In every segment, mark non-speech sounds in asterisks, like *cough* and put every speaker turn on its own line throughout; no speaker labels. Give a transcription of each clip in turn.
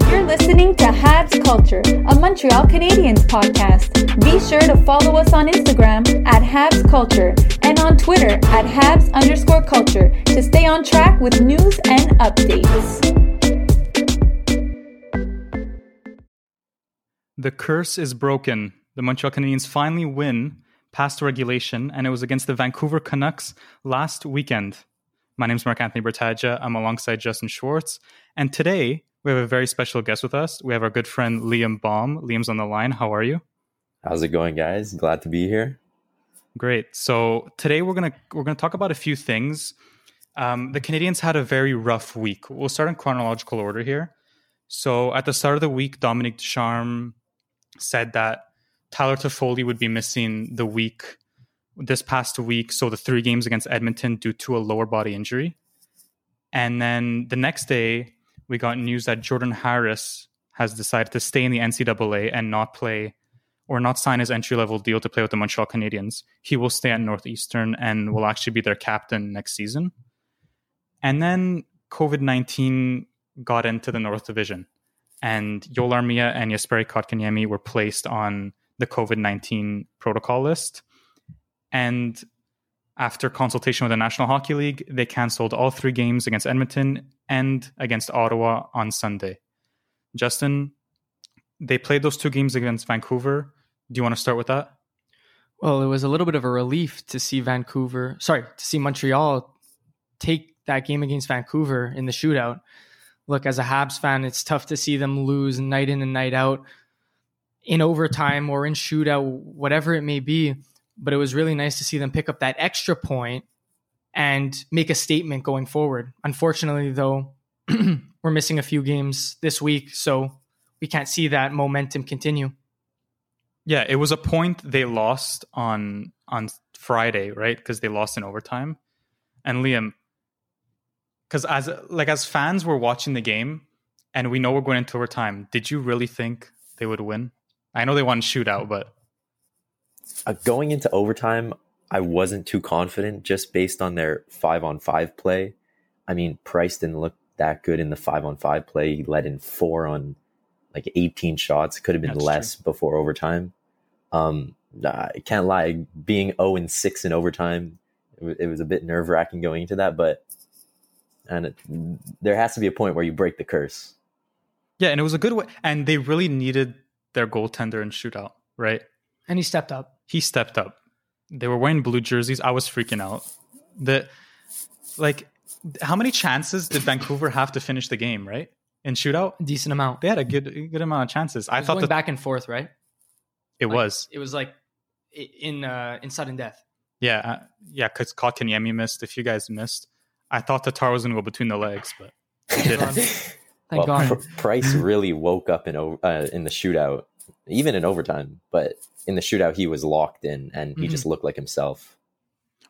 You're listening to Habs Culture, a Montreal Canadiens podcast. Be sure to follow us on Instagram at Habs Culture and on Twitter at Habs underscore culture to stay on track with news and updates.
The curse is broken. The Montreal Canadiens finally win past regulation, and it was against the Vancouver Canucks last weekend. My name is Mark Anthony Bertaja. I'm alongside Justin Schwartz. And today we have a very special guest with us. We have our good friend Liam Baum. Liam's on the line. How are you?
How's it going, guys? Glad to be here.
Great. So today we're gonna we're gonna talk about a few things. Um, the Canadians had a very rough week. We'll start in chronological order here. So at the start of the week, Dominic Ducharme said that Tyler Toffoli would be missing the week this past week, so the three games against Edmonton due to a lower body injury. And then the next day, we got news that Jordan Harris has decided to stay in the NCAA and not play or not sign his entry level deal to play with the Montreal Canadiens. He will stay at Northeastern and will actually be their captain next season. And then COVID 19 got into the North Division, and Joel Armia and Jesperi Kotkaniemi were placed on the COVID 19 protocol list. And after consultation with the National Hockey League, they canceled all three games against Edmonton and against Ottawa on Sunday. Justin, they played those two games against Vancouver. Do you want to start with that?
Well, it was a little bit of a relief to see Vancouver, sorry, to see Montreal take that game against Vancouver in the shootout. Look, as a Habs fan, it's tough to see them lose night in and night out in overtime or in shootout, whatever it may be but it was really nice to see them pick up that extra point and make a statement going forward. Unfortunately, though, *clears throat* we're missing a few games this week, so we can't see that momentum continue.
Yeah, it was a point they lost on on Friday, right? Because they lost in overtime. And Liam, because as like as fans were watching the game, and we know we're going into overtime, did you really think they would win? I know they won shootout, but
uh, going into overtime, I wasn't too confident just based on their five on five play. I mean, Price didn't look that good in the five on five play. He let in four on like 18 shots. Could have been That's less true. before overtime. Um, I can't lie. Being 0 and 6 in overtime, it, w- it was a bit nerve wracking going into that, but and it, there has to be a point where you break the curse.
Yeah, and it was a good way. And they really needed their goaltender in shootout, right?
And he stepped up
he stepped up. They were wearing blue jerseys. I was freaking out. The like how many chances did Vancouver have to finish the game, right? In shootout?
Decent amount.
They had a good good amount of chances.
I thought going back and forth, right?
It
like,
was.
It was like in uh, in sudden death.
Yeah, uh, yeah, because Kotkaniemi missed. If you guys missed, I thought Tatar was going to go between the legs, but he didn't. *laughs*
Thank
well,
God. *laughs*
Price really woke up in uh, in the shootout, even in overtime. But in the shootout he was locked in and he mm-hmm. just looked like himself.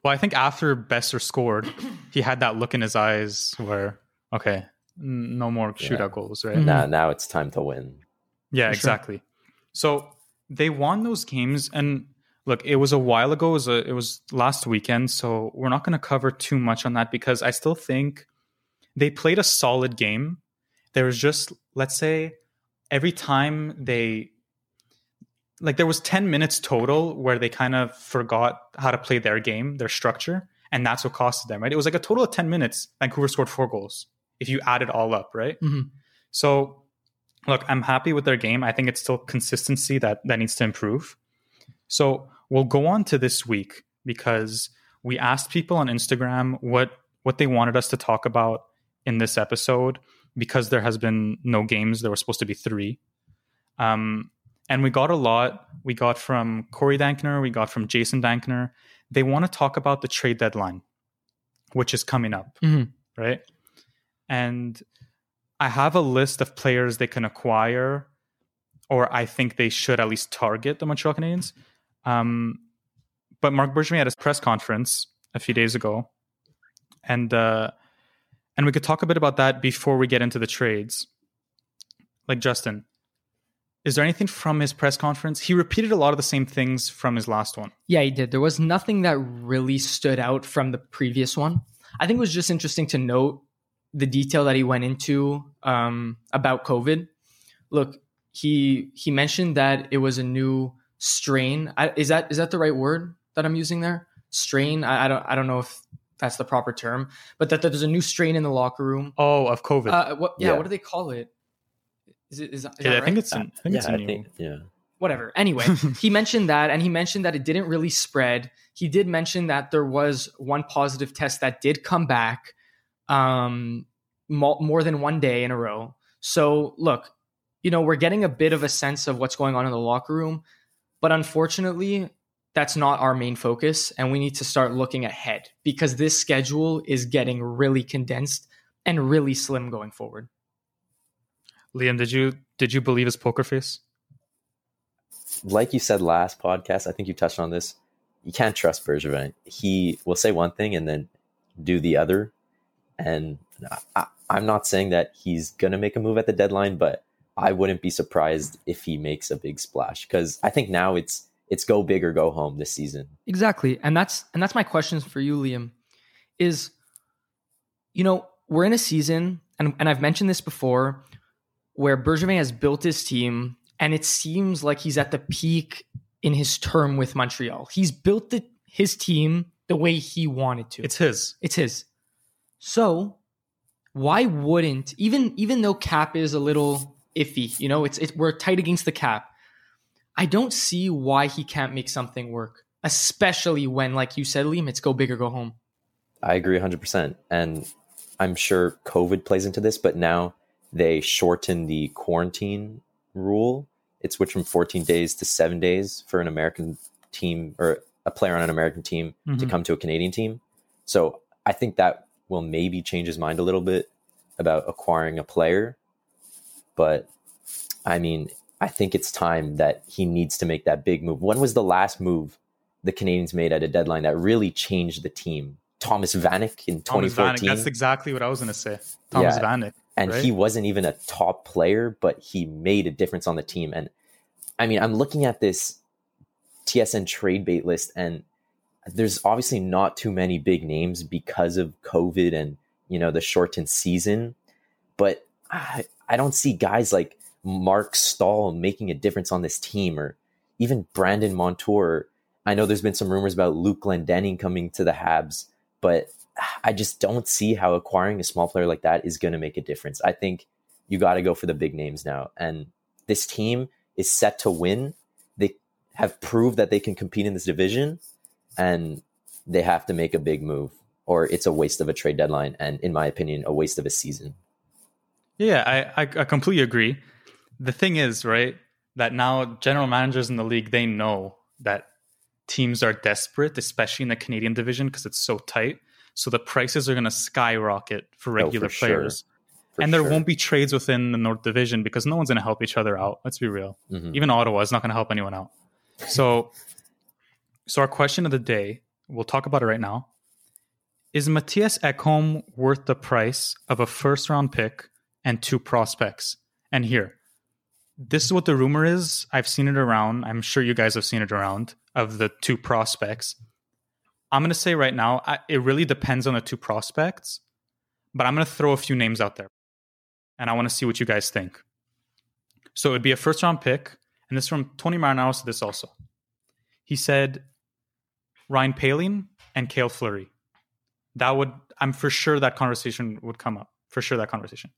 Well, I think after Boeser scored, he had that look in his eyes where okay, no more shootout yeah. goals, right?
Mm-hmm. Now, now it's time to win.
Yeah, For exactly. Sure. So they won those games, and look, it was a while ago. It was, a, it was last weekend, so we're not going to cover too much on that because I still think they played a solid game. There was just, let's say, every time they like there was 10 minutes total where they kind of forgot how to play their game, their structure, and that's what costed them, right? It was like a total of 10 minutes. Vancouver scored four goals if you add it all up, right?
Mm-hmm.
So, look, I'm happy with their game. I think it's still consistency that that needs to improve. So, we'll go on to this week because we asked people on Instagram what what they wanted us to talk about in this episode because there has been no games. There were supposed to be three. Um, and we got a lot. We got from Corey Dankner, we got from Jason Dankner. They want to talk about the trade deadline, which is coming up,
mm-hmm.
right? And I have a list of players they can acquire, or I think they should at least target the Montreal Canadiens. Um, but Marc Bergevin had a press conference a few days ago, and uh, and we could talk a bit about that before we get into the trades. Like Justin, is there anything from his press conference? He repeated a lot of the same things from his last one.
Yeah, he did. There was nothing that really stood out from the previous one. I think it was just interesting to note the detail that he went into um, about COVID. look, he he mentioned that it was a new strain. I, is that is that the right word that I'm using there? Strain. I, I don't I don't know if that's the proper term, but that, that there's a new strain in the locker room.
Oh, of COVID.
Uh, what? Yeah,
Yeah.
What do they call it? Is it? Is, is
yeah,
that
I think
right?
it's. I think
yeah,
it's a
I
new.
think yeah.
whatever. Anyway, *laughs* he mentioned that, and he mentioned that it didn't really spread. He did mention that there was one positive test that did come back, um, mo- more than one day in a row. So look, you know, we're getting a bit of a sense of what's going on in the locker room, but unfortunately, that's not our main focus, and we need to start looking ahead because this schedule is getting really condensed and really slim going forward.
Liam, did you did you believe his poker face?
like you said last podcast, I think you touched on this. You can't trust Bergevin. He will say one thing and then do the other. And I, I'm not saying that he's going to make a move at the deadline, but I wouldn't be surprised if he makes a big splash because I think now it's it's go big or go home this season.
Exactly. And that's and that's my questions for you, Liam. Is you know, we're in a season, and, and I've mentioned this before, where Bergevin has built his team, and it seems like he's at the peak in his term with Montreal. He's built the, his team the way he wanted to.
It's his.
It's his. So why wouldn't even even though cap is a little iffy, you know, it's it, we're tight against the cap. I don't see why he can't make something work, especially when, like you said, Liam, it's go big or go home.
I agree 100%. And I'm sure COVID plays into this, but now they shorten the quarantine rule. It switched from 14 days to seven days for an American team or a player on an American team to
Mhm.
come to a Canadian team. So I think that will maybe change his mind a little bit about acquiring a player. But I mean, I think it's time that he needs to make that big move. When was the last move the Canadians made at a deadline that really changed the team? Thomas Vanek in
Thomas Vanek.
2014.
That's exactly what I was going to say. Thomas
Yeah.
Vanek.
And
right?
he wasn't even a top player, but he made a difference on the team. And I mean, I'm looking at this TSN trade bait list, and there's obviously not too many big names because of COVID and you know the shortened season. But I, I don't see guys like Marc Staal making a difference on this team, or even Brandon Montour. I know there's been some rumors about Luke Glendening coming to the Habs, but I just don't see how acquiring a small player like that is going to make a difference. I think you got to go for the big names now. And this team is set to win. They have proved that they can compete in this division and they have to make a big move or it's a waste of a trade deadline. And in my opinion, a waste of a season.
Yeah, I, I I completely agree. The thing is, right, that now general managers in the league they know that teams are desperate, especially in the Canadian division because it's so tight. So the prices are going to skyrocket for
Oh, for
regular
sure.
players,
For
and there
sure.
won't be trades within the North Division because no one's going to help each other out. Let's be real.
Mhm.
Even Ottawa is not going to help anyone out. So, *laughs* so our question of the day, we'll talk about it right now. Is Mattias Ekholm worth the price of a first round pick and two prospects? And here, this is what the rumor is. I've seen it around. I'm sure you guys have seen it around of the two prospects. I'm going to say right now, I, it really depends on the two prospects, but I'm going to throw a few names out there and I want to see what you guys think. So it would be a first round pick, and this from Tony Marinaro said this also. He said Ryan Poehling and Cale Fleury. That would I'm for sure that conversation would come up. For sure that conversation.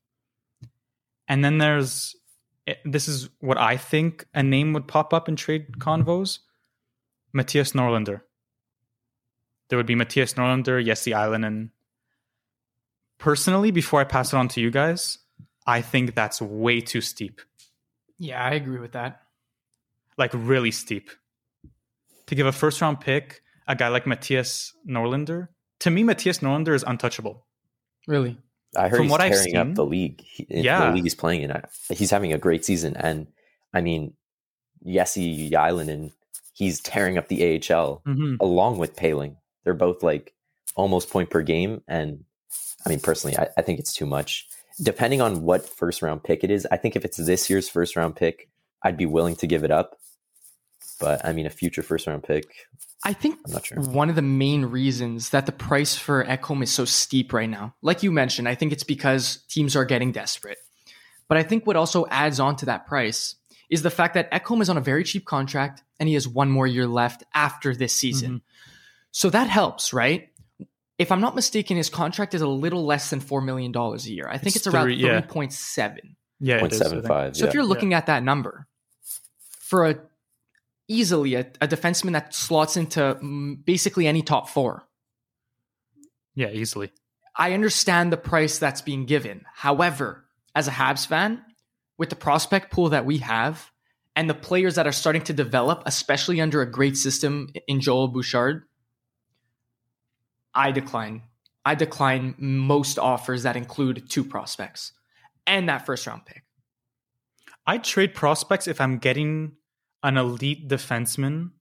And then there's eh, this is what I think a name would pop up in trade convos. Mattias Norlinder. There would be Mattias Norlinder, Jesse Ylönen. Personally, before I pass it on to you guys, I think that's way too steep.
Yeah, I agree with that.
Like really steep. To give a first round pick, a guy like Mattias Norlinder, to me, Mattias Norlinder is untouchable.
Really.
I heard
From
he's
what I've
tearing
seen-
up the league. He,
Yeah.
the league he's playing in. I- He's having a great season, and I mean, Jesse Ylönen, he's tearing up the AHL
Mm-hmm.
along with Poehling. They're both like almost point per game, and I mean, personally, I, I think it's too much. Depending on what first round pick it is, I think if it's this year's first round pick, I'd be willing to give it up. But I mean, a future first round pick,
I think
I'm not sure.
one of the main reasons that the price for Ekholm is so steep right now, like you mentioned, I think it's because teams are getting desperate. But I think what also adds on to that price is the fact that Ekholm is on a very cheap contract and he has one more year left after this season.
Mm-hmm.
So that helps, right? If I'm not mistaken, his contract is a little less than $4 million a year. I think
It's
it's, around
three- yeah.
3.7.
Yeah,
Point
it is,
seven five.
So
yeah.
if you're looking at that number for a easily a, a defenseman that slots into mm, basically any top four,
Yeah, easily.
I understand the price that's being given. However, as a Habs fan, with the prospect pool that we have and the players that are starting to develop, especially under a great system in Joel Bouchard, I decline. I decline most offers that include two prospects and that first round pick.
I'd trade prospects if I'm getting an elite defenseman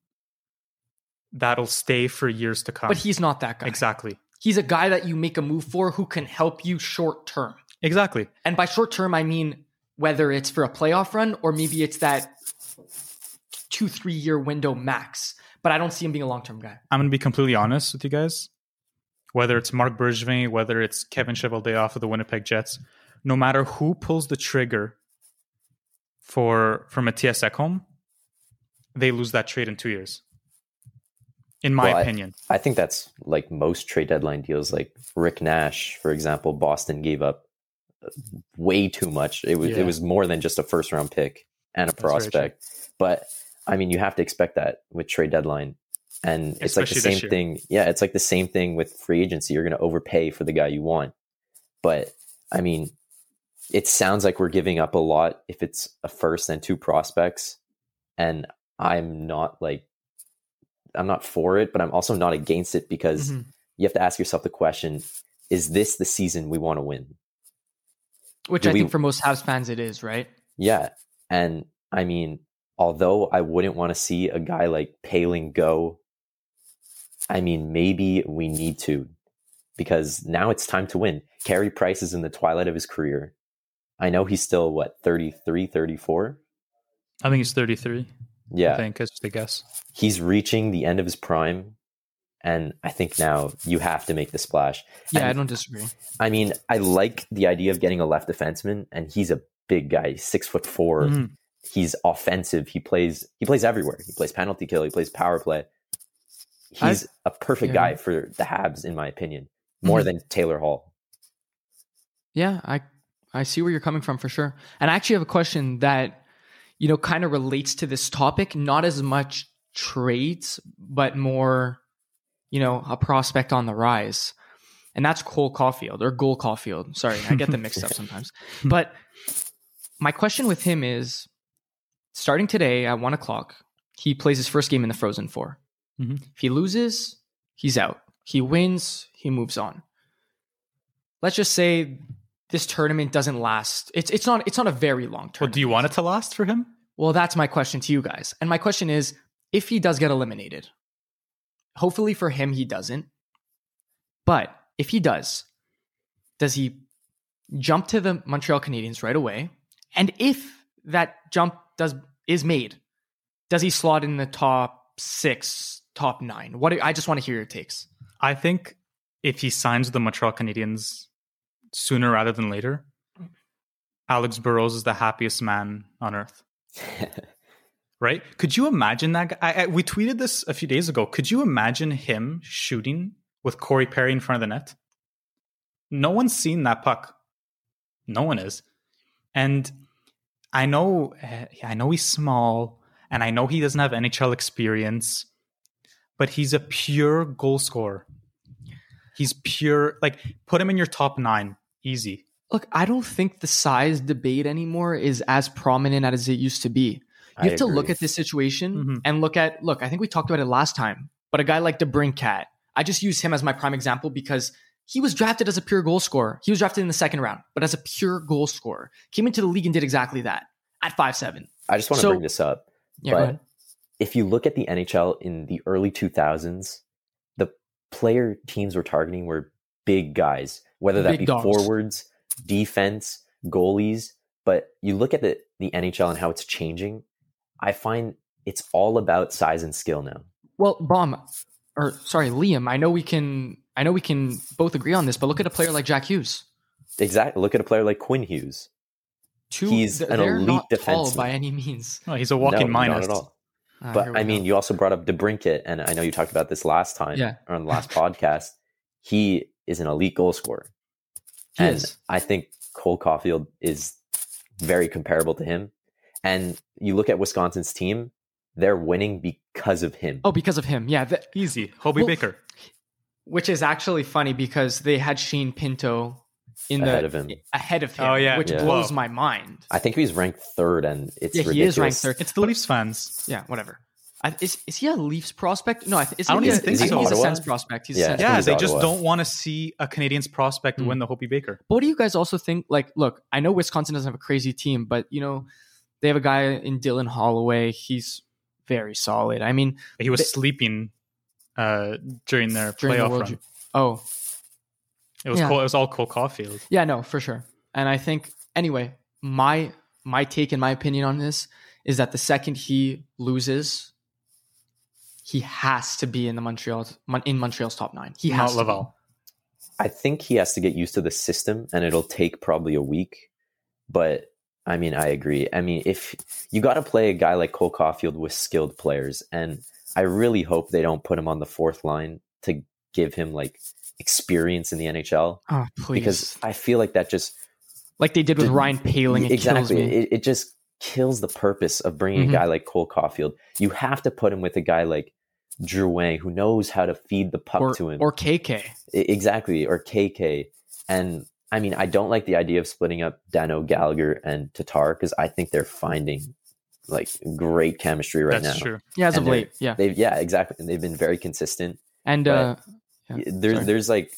that'll stay for years to come.
But he's not that guy.
exactly,
He's a guy that you make a move for who can help you short term.
exactly.
And by short term, I mean whether it's for a playoff run or maybe it's that two, three year window max. But I don't see him being a long term guy.
I'm gonna be completely honest with you guys. Whether it's Mark Bergevin, whether it's Kevin Cheveldayoff of the Winnipeg Jets, no matter who pulls the trigger for for Mattias Ekholm, they lose that trade in two years. In my
Well,
opinion,
I think that's like most trade deadline deals. Like Rick Nash, for example, Boston gave up way too much. It was
Yeah.
it was more than just a first round pick and a
That's
prospect. But I mean, you have to expect that with trade deadline, and it's like the same thing. Yeah, it's like the same thing with free agency. You're going to overpay for the guy you want. But I mean, it sounds like we're giving up a lot if it's a first and two prospects, and I'm not like. I'm not for it, but I'm also not against it because
Mhm.
you have to ask yourself the question is this the season we want to win
Which
Do
I
we-
think for most Habs fans it is, right?
yeah and i mean although i wouldn't want to see a guy like Poehling go i mean maybe we need to because now it's time to win Carey price is in the twilight of his career i know he's still what 33 34
I think he's 33.
Yeah.
I think is a guess.
he's reaching the end of his prime and i think now you have to make the splash
Yeah,
And-
I don't disagree.
I mean, I like the idea of getting a left defenseman, and he's a big guy, he's six foot 4
Mhm.
He's offensive. He plays. He plays everywhere. He plays penalty kill. He plays power play. He's a perfect
yeah.
guy for the Habs, in my opinion, more
Mhm.
than Taylor Hall.
Yeah, I I see where you're coming from for sure. And I actually have a question that you know kind of relates to this topic, not as much trades, but more you know a prospect on the rise, and that's Cole Caufield or Goal Caufield. Sorry, I get them mixed up *laughs* sometimes. But my question with him is, starting today at one o'clock, he plays his first game in the Frozen 4
Mhm.
If he loses, he's out. He wins, he moves on. Let's just say this tournament doesn't last. It's it's not it's not a very long
Well, do you want it to last for him?
Well, that's my question to you guys. And my question is if he does get eliminated, hopefully for him, he doesn't. But if he does, does he jump to the Montreal Canadiens right away? And if that jump does is made, does he slot in the top six, top nine? What I just want to hear your takes.
I think if he signs with the Montreal Canadiens sooner rather than later, Alex Burrows is the happiest man on earth. *laughs* Right? Could you imagine that? guy- I, I, we tweeted this a few days ago. Could you imagine him shooting with Corey Perry in front of the net? No one's seen that puck. No one is. And I know, uh, I know he's small, and I know he doesn't have NHL experience, but he's a pure goal scorer. He's pure. Like, put him in your top nine, easy.
Look, I don't think the size debate anymore is as prominent as it used to be.
I
You have to look at this situation
Mhm.
and look at look. I think we talked about it last time, but a guy like DeBrincat, I just use him as my prime example because he was drafted as a pure goal scorer. He was drafted in the second round, but as a pure goal scorer, came into the league and did exactly that at five seven.
I just want to
So-
bring this up.
Yeah, go
But-
ahead.
If you look at the NHL in the early 2000s, the player teams were targeting were big guys, whether that
Big
be
dogs.
forwards, defense, goalies. But you look at the, the NHL and how it's changing, I find it's all about size and skill now.
Well, Baum, or sorry, Liam. I know we can. I know we can both agree on this, but look at a player like Jack Hughes.
Exactly. Look at a player like Quinn Hughes.
Two,
He's
th-
an
they're
elite
not tall by any means.
Oh, he's a walking
no,
minus.
Not at all.
Ah,
But I mean,
go.
you also brought up DeBrincat, and I know you talked about this last time
Yeah.
or on the last podcast. He is an elite goal scorer.
He
and
is.
I think Cole Caufield is very comparable to him. And you look at Wisconsin's team, they're winning because of him.
Oh, because of him. Yeah. th-
Easy. Hobey
Well,
Baker.
which is actually funny because they had Shane Pinto in the
Ahead of him.
ahead of him,
Oh, yeah.
which
Yeah.
blows
Whoa.
my mind.
I think he's ranked third, and it's
Yeah, he is ranked third.
It's the Leafs fans.
Yeah, whatever. I, is is he a Leafs prospect? No, I, th- is
I don't
he
even think
I
so.
he's a
Ottawa?
Sens prospect. He's a
Yeah.
Sens
Yeah,
he's
they just
Ottawa.
don't want to see a Canadians prospect
Hmm.
win the Hobey Baker.
But what do you guys also think? Like, look, I know Wisconsin doesn't have a crazy team, but you know, they have a guy in Dylan Holloway. He's very solid. I mean,
He was
They-
sleeping uh, during their
during
playoff
World
run.
Ju- Oh,
It was
Yeah.
Cole, it was all Cole Caufield.
yeah, no, for sure. And I think anyway, my my take and my opinion on this is that the second he loses, he has to be in the Montreal in Montreal's top nine. He
Not
has to be.
Laval.
I think he has to get used to the system, and it'll take probably a week. But I mean, I agree. I mean, if you got to play a guy like Cole Caufield with skilled players, and I really hope they don't put him on the fourth line to give him like experience in the NHL
Oh, please.
because I feel like that just
like they did with
the-
Ryan Poehling, it
exactly it, it just kills the purpose of bringing
Mhm.
a guy like Cole Caufield. You have to put him with a guy like Drouin who knows how to feed the puck
or,
to him.
or KK.
Exactly or KK and I mean I don't like the idea of splitting up Danault Gallagher and Tatar because I think they're finding like great chemistry right
That's
now.
true.
Yeah, as
And
of late. Yeah.
They've yeah exactly and they've been very consistent.
And uh yeah,
there's
sorry.
there's like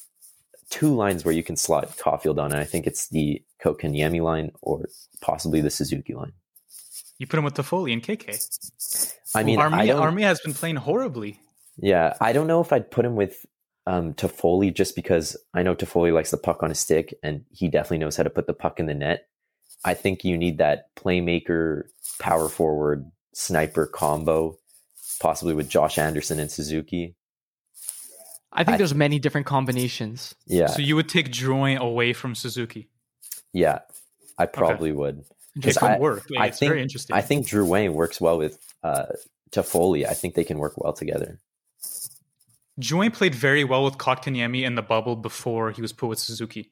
two lines where you can slot Caufield on and I think it's the Kotkaniemi line or possibly the Suzuki line.
You put him with Toffoli and KK.
I mean I
Army,
don't,
Army has been playing horribly.
Yeah, I don't know if I'd put him with um, Toffoli just because I know Toffoli likes the puck on his stick and he definitely knows how to put the puck in the net. I think you need that playmaker, power forward, sniper combo, possibly with Josh Anderson and Suzuki.
I think
I-
there's many different combinations.
Yeah,
So you would take Drouin away from Suzuki.
yeah, I probably would.
It
'Cause
could
I-
work. Like,
I
it's
think
very interesting.
I think Drouin works well with uh, Toffoli. I think they can work well together.
Drouin played very well with Kotkaniemi in the bubble before he was put with Suzuki.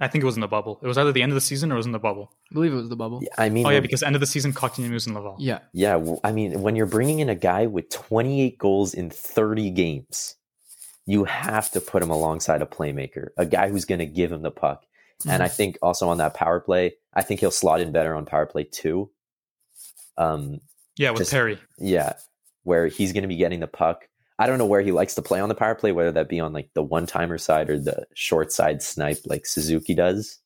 I think it was in the bubble. It was either the end of the season or it was in the bubble.
I believe it was the bubble.
Yeah, I mean,
Oh yeah, because end of the season Kotkaniemi was in Laval.
Yeah.
Yeah, I mean, when you're bringing in a guy with 28 goals in 30 games, you have to put him alongside a playmaker, a guy who's going to give him the puck. And I think also on that power play, I think he'll slot in better on power play too. Um,
Yeah, with
Just-
Perry.
yeah, where he's going to be getting the puck. I don't know where he likes to play on the power play, whether that be on like the one timer side or the short side snipe like Suzuki does.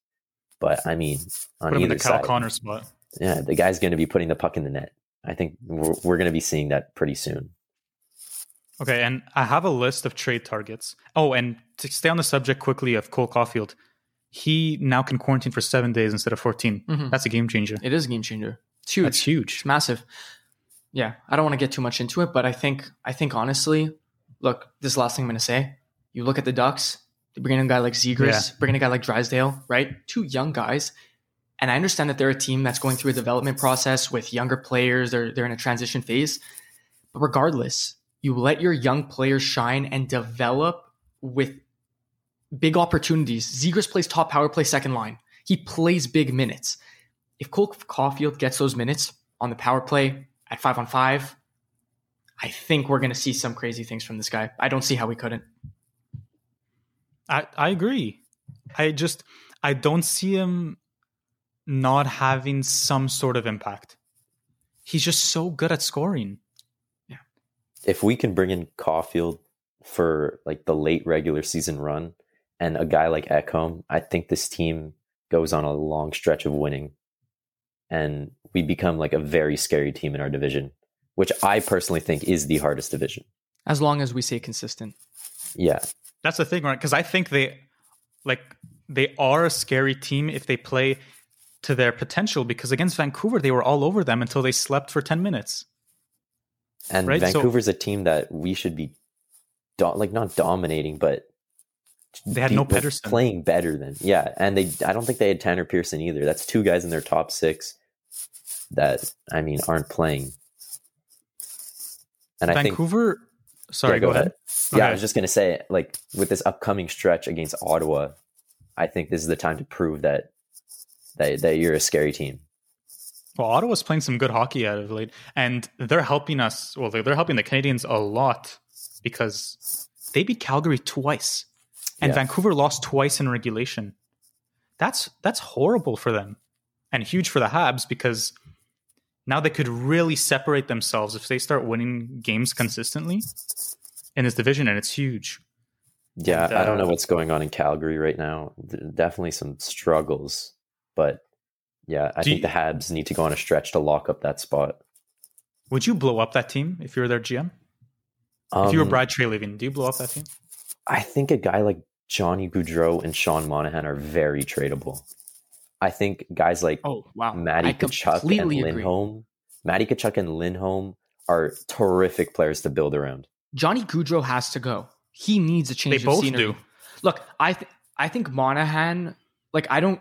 But I mean, on
Put him in
either
the Kyle
side,
Connor spot.
yeah, the guy's going to be putting the puck in the net. I think we're, we're going to be seeing that pretty soon.
Okay, and I have a list of trade targets. Oh, and to stay on the subject quickly of Cole Caufield, he now can quarantine for seven days instead of 14.
Mhm.
That's a game changer.
It is a game changer. It's huge.
That's huge.
It's massive. Yeah, I don't want to get too much into it, but I think I think honestly, look, this last thing I'm going to say. You look at the Ducks. They bring in a guy like Zegras, bring in a guy like Drysdale, right? Two young guys, and I understand that they're a team that's going through a development process with younger players. They're they're in a transition phase, but regardless, you let your young players shine and develop with big opportunities. Zegras plays top power play second line. He plays big minutes. If Cole Caufield gets those minutes on the power play at five on five, I think we're going to see some crazy things from this guy. I don't see how we couldn't.
I, I agree. I just I don't see him not having some sort of impact. He's just so good at scoring. Yeah.
If we can bring in Caufield for like the late regular season run and a guy like Ekholm, I think this team goes on a long stretch of winning and we become like a very scary team in our division, which I personally think is the hardest division.
As long as we stay consistent.
Yeah.
That's the thing, right? Because I think they like they are a scary team if they play to their potential. Because against Vancouver, they were all over them until they slept for ten minutes.
And
Right, so-
Vancouver's a team that we should be do- like not dominating, but
They had
be-
no
was
Pettersson.
playing better than yeah, and they I don't think they had Tanner Pearson either. That's two guys in their top six that I mean aren't playing. And I think
Vancouver. Sorry,
yeah,
go, ahead.
Yeah, I was just gonna say, like with this upcoming stretch against Ottawa, I think this is the time to prove that that, that you're a scary team.
Well, Ottawa's playing some good hockey out of late, and they're helping us. Well, they're, they're helping the Canadians a lot because they beat Calgary twice, and
Yeah.
Vancouver lost twice in regulation. That's that's horrible for them, and huge for the Habs because now they could really separate themselves if they start winning games consistently in this division, and it's huge.
Yeah,
And,
I don't know
uh,
what's going on in Calgary right now. Definitely some struggles, but yeah, I think
you-
the Habs need to go on a stretch to lock up that spot.
Would you blow up that team if you were their GM? if you were
Um,
Brad Treliving, do you blow up that team?
I think a guy like Johnny Gaudreau and Sean Monahan are very tradable. I think guys like
Oh wow,
Matty
I
Tkachuk and
completely agree.
Lindholm, Matty Tkachuk and Lindholm are terrific players to build around.
Johnny Gaudreau has to go. He needs a change
They
of
both
scenery.
do.
Look, I th- I think Monahan. Like I don't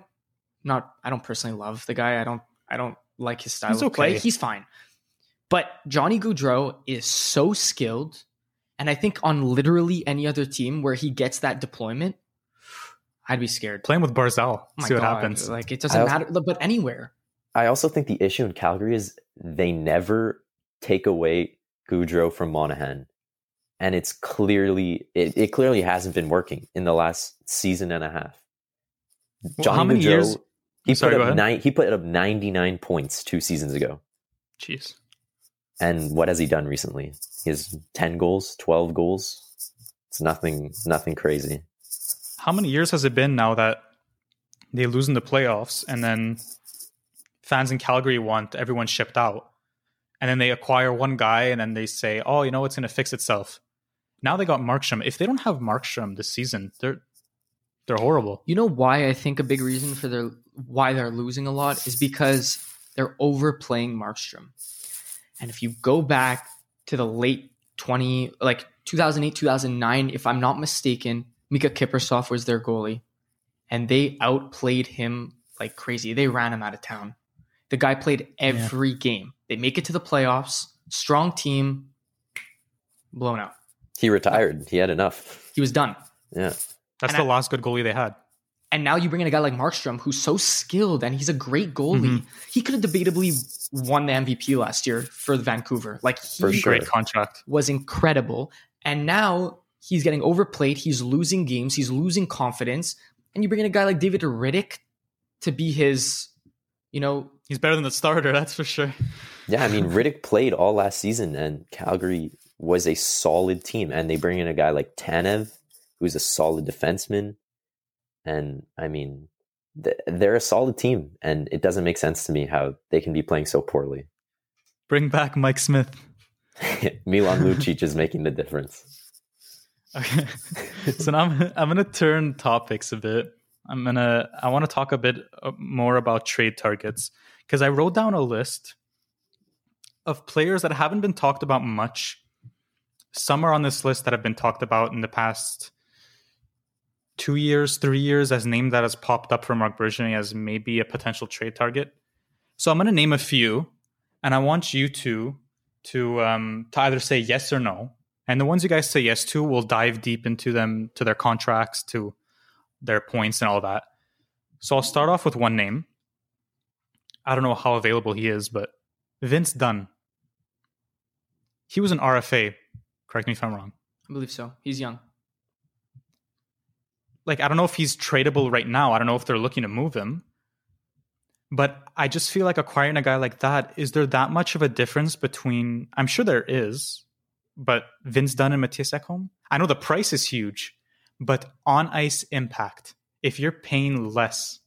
not I don't personally love the guy. I don't I don't like his style
He's
of play.
okay.
He's fine, but Johnny Gaudreau is so skilled, and I think on literally any other team where he gets that deployment, I'd be scared.
Playing with Barzal,
Oh my
see what happens.
Like it doesn't
also-
matter, but anywhere.
I also think the issue in Calgary is they never take away Gaudreau from Monahan. And it's clearly it, it clearly hasn't been working in the last season and a half.
Well, how many years-
he
Sorry,
put
go
up
ahead.
nine, he put up 99 points two seasons ago.
Jeez.
And what has he done recently? He has 10 goals, 12 goals. It's nothing nothing crazy.
How many years has it been now that they lose in the playoffs and then fans in Calgary want everyone shipped out? And then they acquire one guy and then they say, oh, you know, it's going to fix itself. Now they got Markstrom. If they don't have Markstrom this season, they're they're horrible.
You know why I think a big reason for their why they're losing a lot is because they're overplaying Markstrom. And if you go back to the late 20 like 2008 2009 if I'm not mistaken, Mika Kiprusoff was their goalie and they outplayed him like crazy. They ran him out of town. The guy played every game. They make it to the playoffs, strong team, blown out.
He retired. He had enough.
He was done.
Yeah.
That's
And
the
I-
last good goalie they had.
And now you bring in a guy like Markstrom, who's so skilled and he's a great goalie.
Mhm.
He could have debatably won the MVP last year for Vancouver. Like he
For sure.
Great contract.
was incredible. And now he's getting overplayed. He's losing games. He's losing confidence. And you bring in a guy like David Rittich to be his, you know,
He's better than the starter, *laughs* that's for sure.
Yeah, I mean Rittich played all last season, and Calgary was a solid team. And they bring in a guy like Tanev, who's a solid defenseman, and I mean they're a solid team. And it doesn't make sense to me how they can be playing so poorly.
Bring back Mike Smith. *laughs*
Milan Lucic is making the difference.
Okay. *laughs* so now I'm, I'm going to turn topics a bit. I'm going to, I want to talk a bit uh, more about trade targets because I wrote down a list of players that haven't been talked about much. Some are on this list that have been talked about in the past two years, three years, as name that has popped up from Marc Bergevin as maybe a potential trade target. So I'm going to name a few, and I want you two to um, to either say yes or no. And the ones you guys say yes to, we'll dive deep into them, to their contracts, to their points, and all that. So I'll start off with one name. I don't know how available he is, but Vince Dunn. He was an RFA. Correct me if I'm wrong.
I believe so. He's young.
Like, I don't know if he's tradable right now. I don't know if they're looking to move him. But I just feel like acquiring a guy like that, is there that much of a difference between, I'm sure there is, but Vince Dunn and Mattias Ekholm? I know the price is huge, but on ice impact, if you're paying less,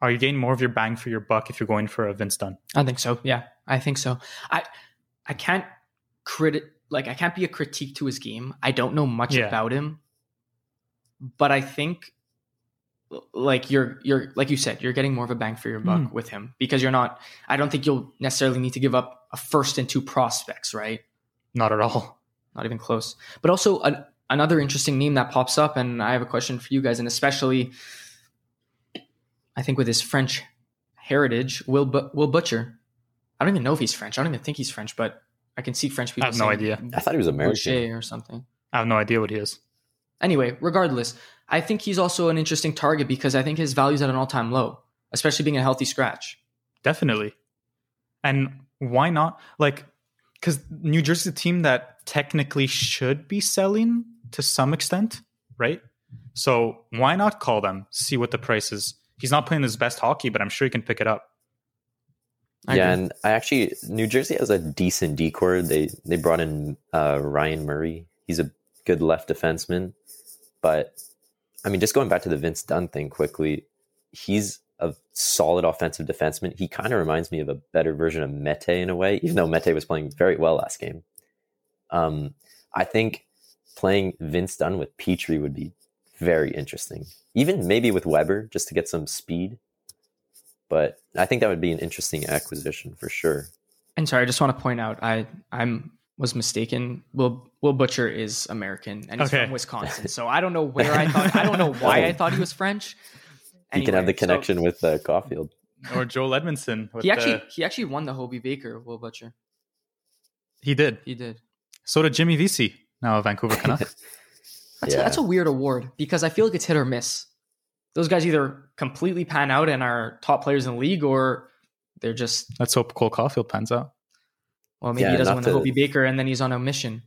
are you getting more of your bang for your buck if you're going for a Vince Dunn?
I think so. Yeah, I think so. I I can't credit like I can't be a critique to his game. I don't know much
Yeah.
about him, but I think like you're you're like you said you're getting more of a bang for your buck
Mm.
with him because you're not. I don't think you'll necessarily need to give up a first and two prospects, right?
Not at all. *laughs*
Not even close. But also an, another interesting name that pops up, and I have a question for you guys, and especially, I think with his French heritage, Will Bu- Will Butcher. I don't even know if he's French. I don't even think he's French, but I can see French people.
I have no idea.
I thought he was American.
Boucher or something.
I have no idea what he is.
Anyway, regardless, I think he's also an interesting target because I think his value's at an all-time low, especially being a healthy scratch.
Definitely. And why not? Like, because New Jersey's a team that technically should be selling to some extent, right? So why not call them, see what the price is? He's not playing his best hockey, but I'm sure he can pick it up.
I
yeah,
agree.
and I actually New Jersey has a decent decor. They they brought in uh, Ryan Murray. He's a good left defenseman, but I mean, just going back to the Vince Dunn thing quickly, he's a solid offensive defenseman. He kind of reminds me of a better version of Mete in a way, even though Mete was playing very well last game. Um, I think playing Vince Dunn with Petry would be very interesting. Even maybe with Weber, just to get some speed. But I think that would be an interesting acquisition for sure.
And sorry, I just want to point out I I'm was mistaken. Will Will Butcher is American and he's
Okay.
from Wisconsin. So I don't know where I thought I don't know *laughs* why I thought he was French.
You can have the
Anyway, so
connection with uh, Caufield.
Or Joel Edmundson. With
he actually
the-
he actually won the Hobey Baker, Will Butcher.
he did.
He did.
So did Jimmy Vesey, now a Vancouver Canuck. *laughs*
That's, a,
Yeah.
that's a weird award because I feel like it's hit or miss. Those guys either completely pan out and are top players in the league, or they're just
Let's hope Cole Caufield pans out.
well, maybe
Yeah,
he doesn't
not
win the
to-
Hobey Baker and then he's on a mission.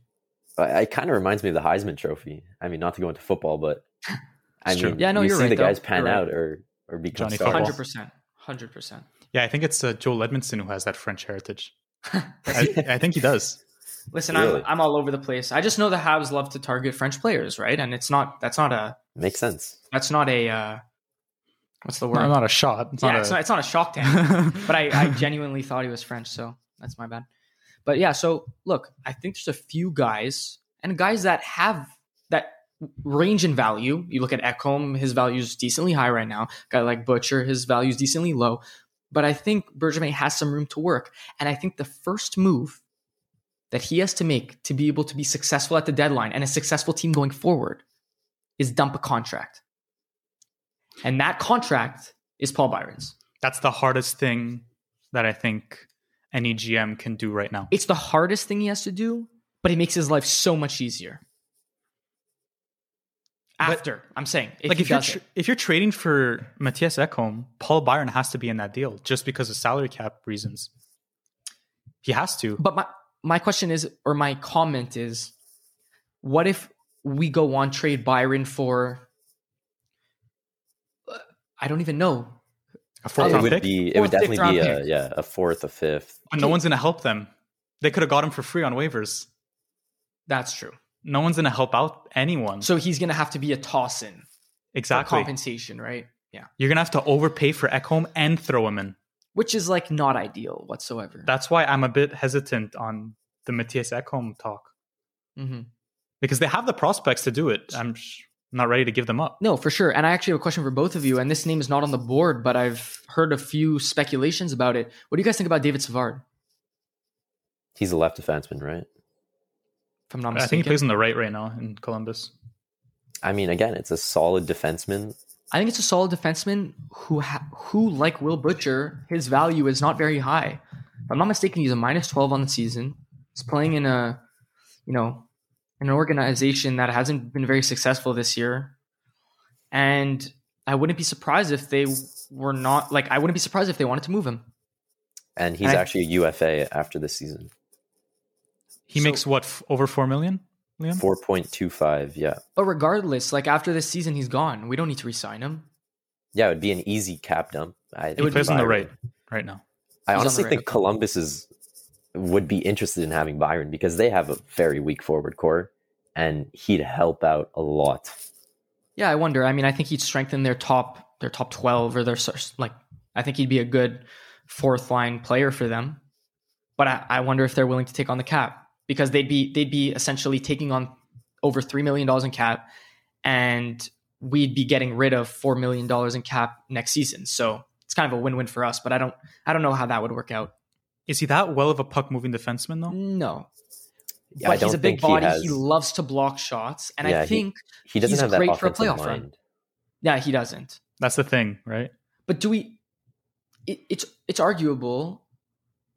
It kind of reminds me of the Heisman Trophy. I mean, not to go into football, but *laughs* I
It's true.
Yeah, no,
you
you're
see
right,
the
though.
guys pan
You're right.
out or or become
Johnny
stars.
Hundred percent, hundred percent.
Yeah, I think it's uh, Joel Edmundson who has that French heritage. *laughs* I, I think he does.
Really?
Listen, I'm I'm all over the place. I just know the Habs love to target French players, right? And it's not that's not a
Makes sense.
that's not a uh, what's the word?
Not, not a shot. It's
yeah,
not
it's
a,
not it's not a shock *laughs* tank. but I, I genuinely thought he was French, so that's my bad. But yeah, so look, I think there's a few guys and guys that have that range in value. You look at Ekholm, his value is decently high right now. Guy like Butcher, his value is decently low. But I think Bergevin has some room to work, and I think the first move that he has to make to be able to be successful at the deadline and a successful team going forward is dump a contract. And that contract is Paul Byron's.
that's the hardest thing that I think any GM can do right now.
it's the hardest thing he has to do, but it makes his life so much easier. After I'm saying, if
like if you're
does
tr-
it.
if you're trading for Mattias Ekholm, Paul Byron has to be in that deal just because of salary cap reasons. He has to.
But my my question is, or my comment is, what if we go on trade Byron for? uh, I don't even know.
A fourth
it would
pick,
be. It
Or
would definitely be a
pick.
yeah a fourth, a fifth.
but no one's going to help them. They could have got him for free on waivers.
That's true.
No one's going to help out anyone.
So he's gonna have to be a toss in for
exactly.
compensation, right? Yeah,
You're going to have to overpay for Ekholm and throw him in.
which is like not ideal whatsoever.
That's why I'm a bit hesitant on the Mattias Ekholm talk
hmm
because they have the prospects to do it. I'm not ready to give them up.
No, for sure. And I actually have a question for both of you. And this name is not on the board, but I've heard a few speculations about it. What do you guys think about David Savard?
He's a left defenseman, right?
If I'm not
I
mistaken,
think he plays on the right right now in Columbus.
I mean, again, it's a solid defenseman.
I think it's a solid defenseman who, ha- who like Will Butcher, his value is not very high. If I'm not mistaken, he's a minus 12 on the season. He's playing in a, you know, an organization that hasn't been very successful this year. And I wouldn't be surprised if they were not like I wouldn't be surprised if they wanted to move him.
And he's
And
actually a UFA after this season.
He
So-
makes what f- over four million, Liam?
Four point two five. Yeah,
But regardless, like after this season, he's gone. We don't need to re-sign him.
yeah. It would be an easy cap dump. I
He
think
plays on the right right now.
I
He's
honestly
right,
think. Columbus is would be interested in having Byron because they have a very weak forward core, and he'd help out a lot.
Yeah, I wonder. I mean, I think he'd strengthen their top their top twelve or their s- like. I think he'd be a good fourth line player for them. But I, I wonder if they're willing to take on the cap because they'd be they'd be essentially taking on over three million dollars in cap, and we'd be getting rid of four million dollars in cap next season. So it's kind of a win win for us. But I don't I don't know how that would work out.
Is he that well of a puck moving defenseman though?
No,
Yeah,
but he's a big
think he
body. He, loves to block shots, and
Yeah,
I think
He doesn't
he's
have that
great for a
offensive
playoff run.
mind.
yeah, he doesn't.
That's the thing, right?
But do we? It, it's it's arguable,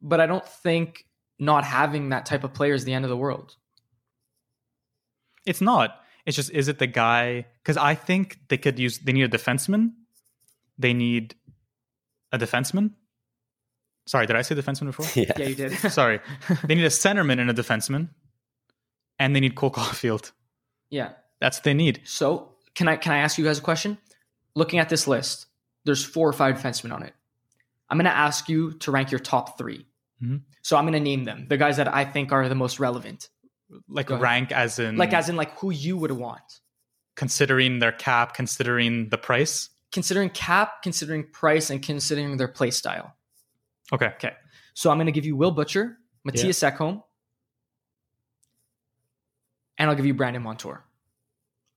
but I don't think not having that type of player is the end of the world.
It's not. It's just is it the guy? Because I think they could use. They need a defenseman. They need a defenseman. Sorry, did I say defenseman before? *laughs*
Yeah.
Yeah, you did. *laughs*
Sorry, they need a centerman and a defenseman, and they need Cole Caufield.
yeah.
That's what they need.
So can I can I ask you guys a question? Looking at this list, there's four or five defensemen on it. I'm going to ask you to rank your top 3
Mhm.
So I'm going to name them, the guys that I think are the most relevant,
Like rank as in
like as in like who you would want,
considering their cap, considering the price.
considering cap, considering price, and considering their play style.
Okay.
Okay, so I'm going to give you Will Butcher, Mattias Ekholm, and I'll give you Brandon Montour.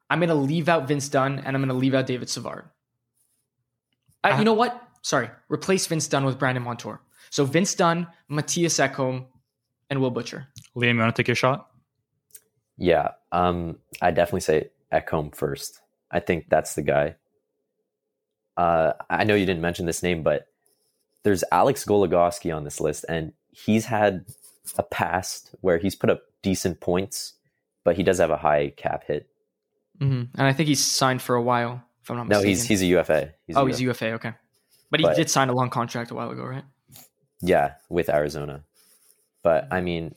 I'm going to leave out Vince Dunn, and I'm going to leave out David Savard. Uh,
I-
you know what? Sorry, replace Vince Dunn with Brandon Montour. So Vince Dunn, Mattias Ekholm, and Will Butcher.
Liam, you want to take your shot?
Yeah, um, I definitely say Ekholm first. I think that's the guy. Uh, I know you didn't mention this name, but there's Alex Goligoski on this list, and he's had a past where he's put up decent points, but he does have a high cap hit.
Mm-hmm. And I think he's signed for a while, if I'm not mistaken.
No, he's he's a UFA. He's a
oh,
UFA.
he's UFA. Okay, but he
But-
did sign a long contract a while ago, right?
Yeah, with Arizona. But I mean,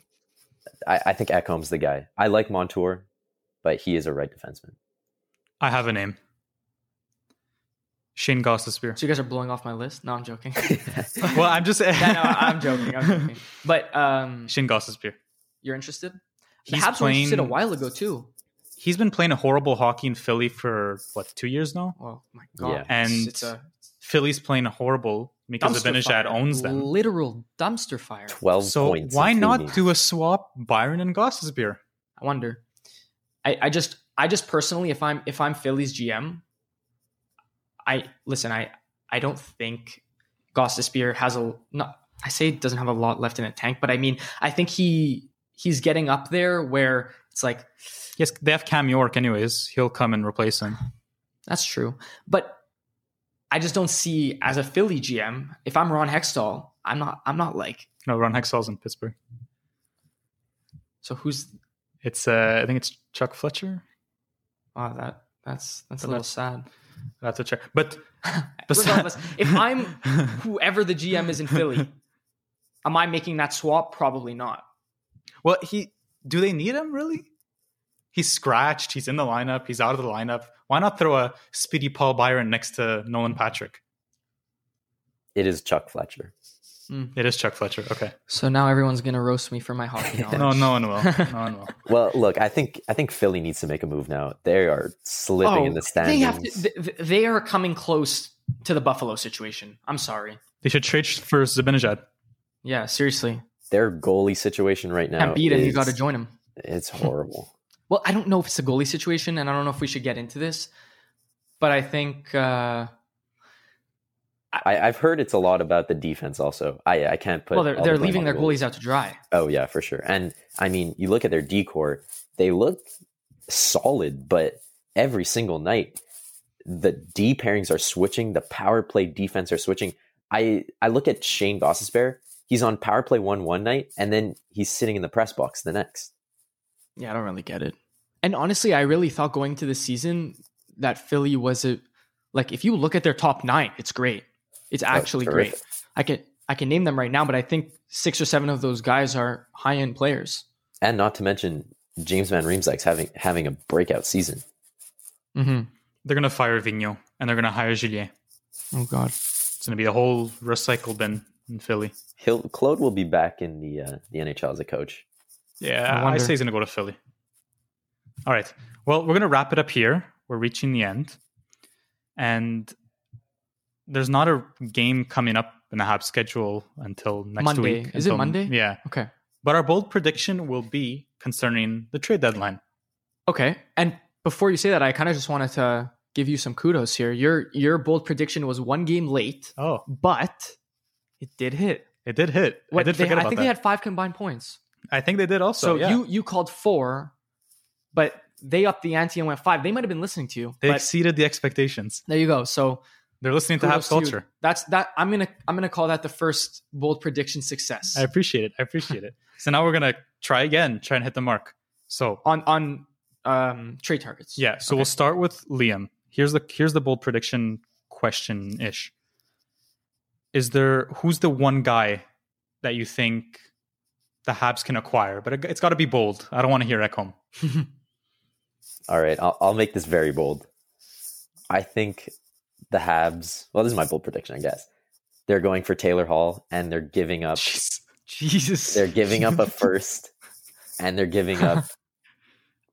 I, I think Ekholm's the guy. I like Montour, but he is a right defenseman.
I have a name. Shane Gostisbehere.
So you guys are blowing off my list. No, I'm joking. *laughs* *laughs*
well, I'm just.
yeah, no, I'm joking. I'm joking. *laughs* But um,
Shane Gostisbehere.
you're interested? The
He's
Habs were interested a while ago too.
He's been playing a horrible hockey in Philly for what two years now.
Well, my God,
Yeah.
it's-
And
it's a
Philly's playing a horrible because the
dumpster
Benishad owns them.
Literal dumpster fire.
Twelve
So
points.
why not
games.
do a swap Byron and Gostisbehere?
I wonder. I, I just I just personally if I'm if I'm Philly's GM, I listen, I I don't think Spear has a not I say it doesn't have a lot left in the tank, but I mean I think he he's getting up there where it's like
Yes, they have Cam York anyways. He'll come and replace him.
that's true. But I just don't see as a Philly GM, if I'm Ron Hextall, I'm not I'm not like
No, Ron Hextall's in Pittsburgh.
so who's
It's uh, I think it's Chuck Fletcher.
wow that that's that's a
But
little sad.
Have to check. But *laughs*
Regardless, if I'm *laughs* whoever the GM is in Philly, am I making that swap? Probably not.
well, he do they need him really? He's scratched. He's in the lineup. He's out of the lineup. Why not throw a speedy Paul Byron next to Nolan Patrick?
It is Chuck Fletcher. Hmm.
It is Chuck Fletcher. Okay.
So now everyone's gonna roast me for my hockey *laughs* knowledge.
No, no one will. No one will. *laughs*
Well, look, I think I think Philly needs to make a move now. They are slipping in the
Oh, they
standings.
have to. th- th- They are coming close to the Buffalo situation. I'm sorry.
They should trade for Zibanejad.
Yeah, seriously.
Their goalie situation right now
Can't beat him. You got to join him.
It's horrible.
Well, I don't know if it's a goalie situation, and I don't know if we should get into this, but I think uh,
I, I've heard it's a lot about the defense. Also, I I can't put.
well they're they're
the
leaving their
the
goalies out to dry.
Oh yeah, for sure. And I mean, you look at their D core; they look solid, but every single night, the D pairings are switching. The power play defense are switching. I I look at Shane Gostisbehere. He's on power play one one night, and then he's sitting in the press box the next.
Yeah, I don't really get it. And honestly, I really thought going to the season that Philly was a like if you look at their top nine, it's great. It's actually great. I can I can name them right now, but I think six or seven of those guys are high end players.
And not to mention James Van Riemsdyk's having having a breakout season.
Mm-hmm.
They're gonna fire Vigneault and they're gonna hire Julien.
Oh God.
It's gonna be a whole recycle bin in Philly.
He'll Claude will be back in the uh, the NHL as a coach.
Yeah,
I
I, say he's gonna go to Philly. All right. Well, we're gonna wrap it up here. We're reaching the end, and there's not a game coming up in the Habs schedule until next
Monday.
week.
Is it Monday?
Yeah.
Okay.
But our bold prediction will be concerning the trade deadline.
Okay. And before you say that, I kind of just wanted to give you some kudos here. Your your bold prediction was one game late,
Oh,
but it did hit.
it did hit.
What,
I did
they-
forget
I
about
think
that.
they had five combined points.
I think they did also.
So
yeah.
you you called four, but they upped the ante and went five. They might have been listening to you.
they
but
exceeded the expectations.
there you go. So
They're listening to
kudos
Habs
to
culture.
That's that. I'm gonna I'm gonna call that the first bold prediction success
I appreciate it. I appreciate it. *laughs* So now we're gonna try again, try and hit the mark. So
on on um trade targets.
yeah, so
Okay.
we'll start with Liam. Here's the here's the bold prediction question ish. Is there who's the one guy that you think the Habs can acquire? But it, it's got to be bold. I don't want to hear Ekholm. *laughs*
All right, I'll, I'll make this very bold. I think the Habs. Well, this is my bold prediction, I guess. They're going for Taylor Hall, and they're giving up.
Jesus.
They're giving up a *laughs* first, and they're giving up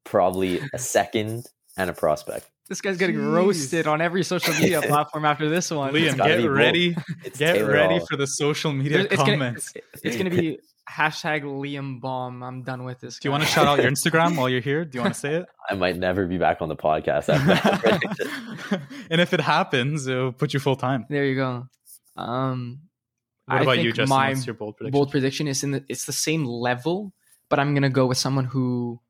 probably a second and a prospect.
This guy's getting
Jeez.
roasted on every social media *laughs* platform after this one.
Liam, get ready. Get
Taylor
ready
Hall.
for the social media
There's- it's gonna,
comments.
it's gonna be hashtag Liam Baum. I'm done with this.
Do you want to shout out your Instagram while you're here? Do you want to say it? *laughs*
I might never be back on the podcast after that *laughs* *laughs*
and if it happens, it'll put you full time.
There you go. Um,
What
I
about
think
you, Justin?
My
What's your bold prediction?
bold prediction is in the it's the same level, but I'm gonna go with someone who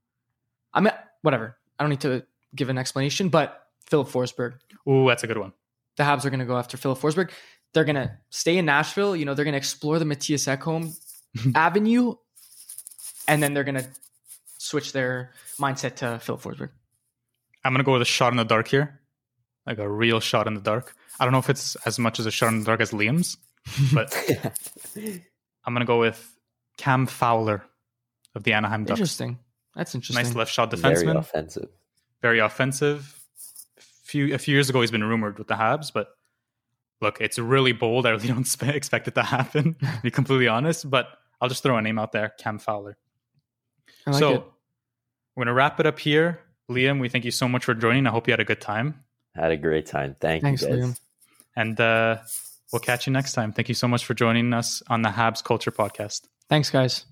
I'm mean whatever. I don't need to give an explanation, but Filip Forsberg.
Ooh, that's a good one.
The Habs are gonna go after Filip Forsberg. They're gonna stay in Nashville. You know, they're gonna explore the Mattias Ekholm *laughs* avenue, and then they're gonna switch their mindset to Filip Forsberg.
I'm gonna go with a shot in the dark here, like a real shot in the dark. I don't know if it's as much as a shot in the dark as Liam's, but *laughs* I'm gonna go with Cam Fowler of the Anaheim Ducks.
Interesting. That's interesting.
Nice left shot defenseman.
Very
defenseman,
offensive.
very offensive. Few a few years ago, he's been rumored with the Habs, but look, it's really bold. I really don't *laughs* expect it to happen. to be completely honest, but I'll just throw a name out there: Cam Fowler.
Like
so
it.
we're gonna wrap it up here. Liam, we thank you so much for joining. I hope you had a good time,
Had a great time. Thank
Thanks,
you guys.
Liam.
and uh, we'll catch you next time. Thank you so much for joining us on the Habs Culture Podcast.
Thanks, guys.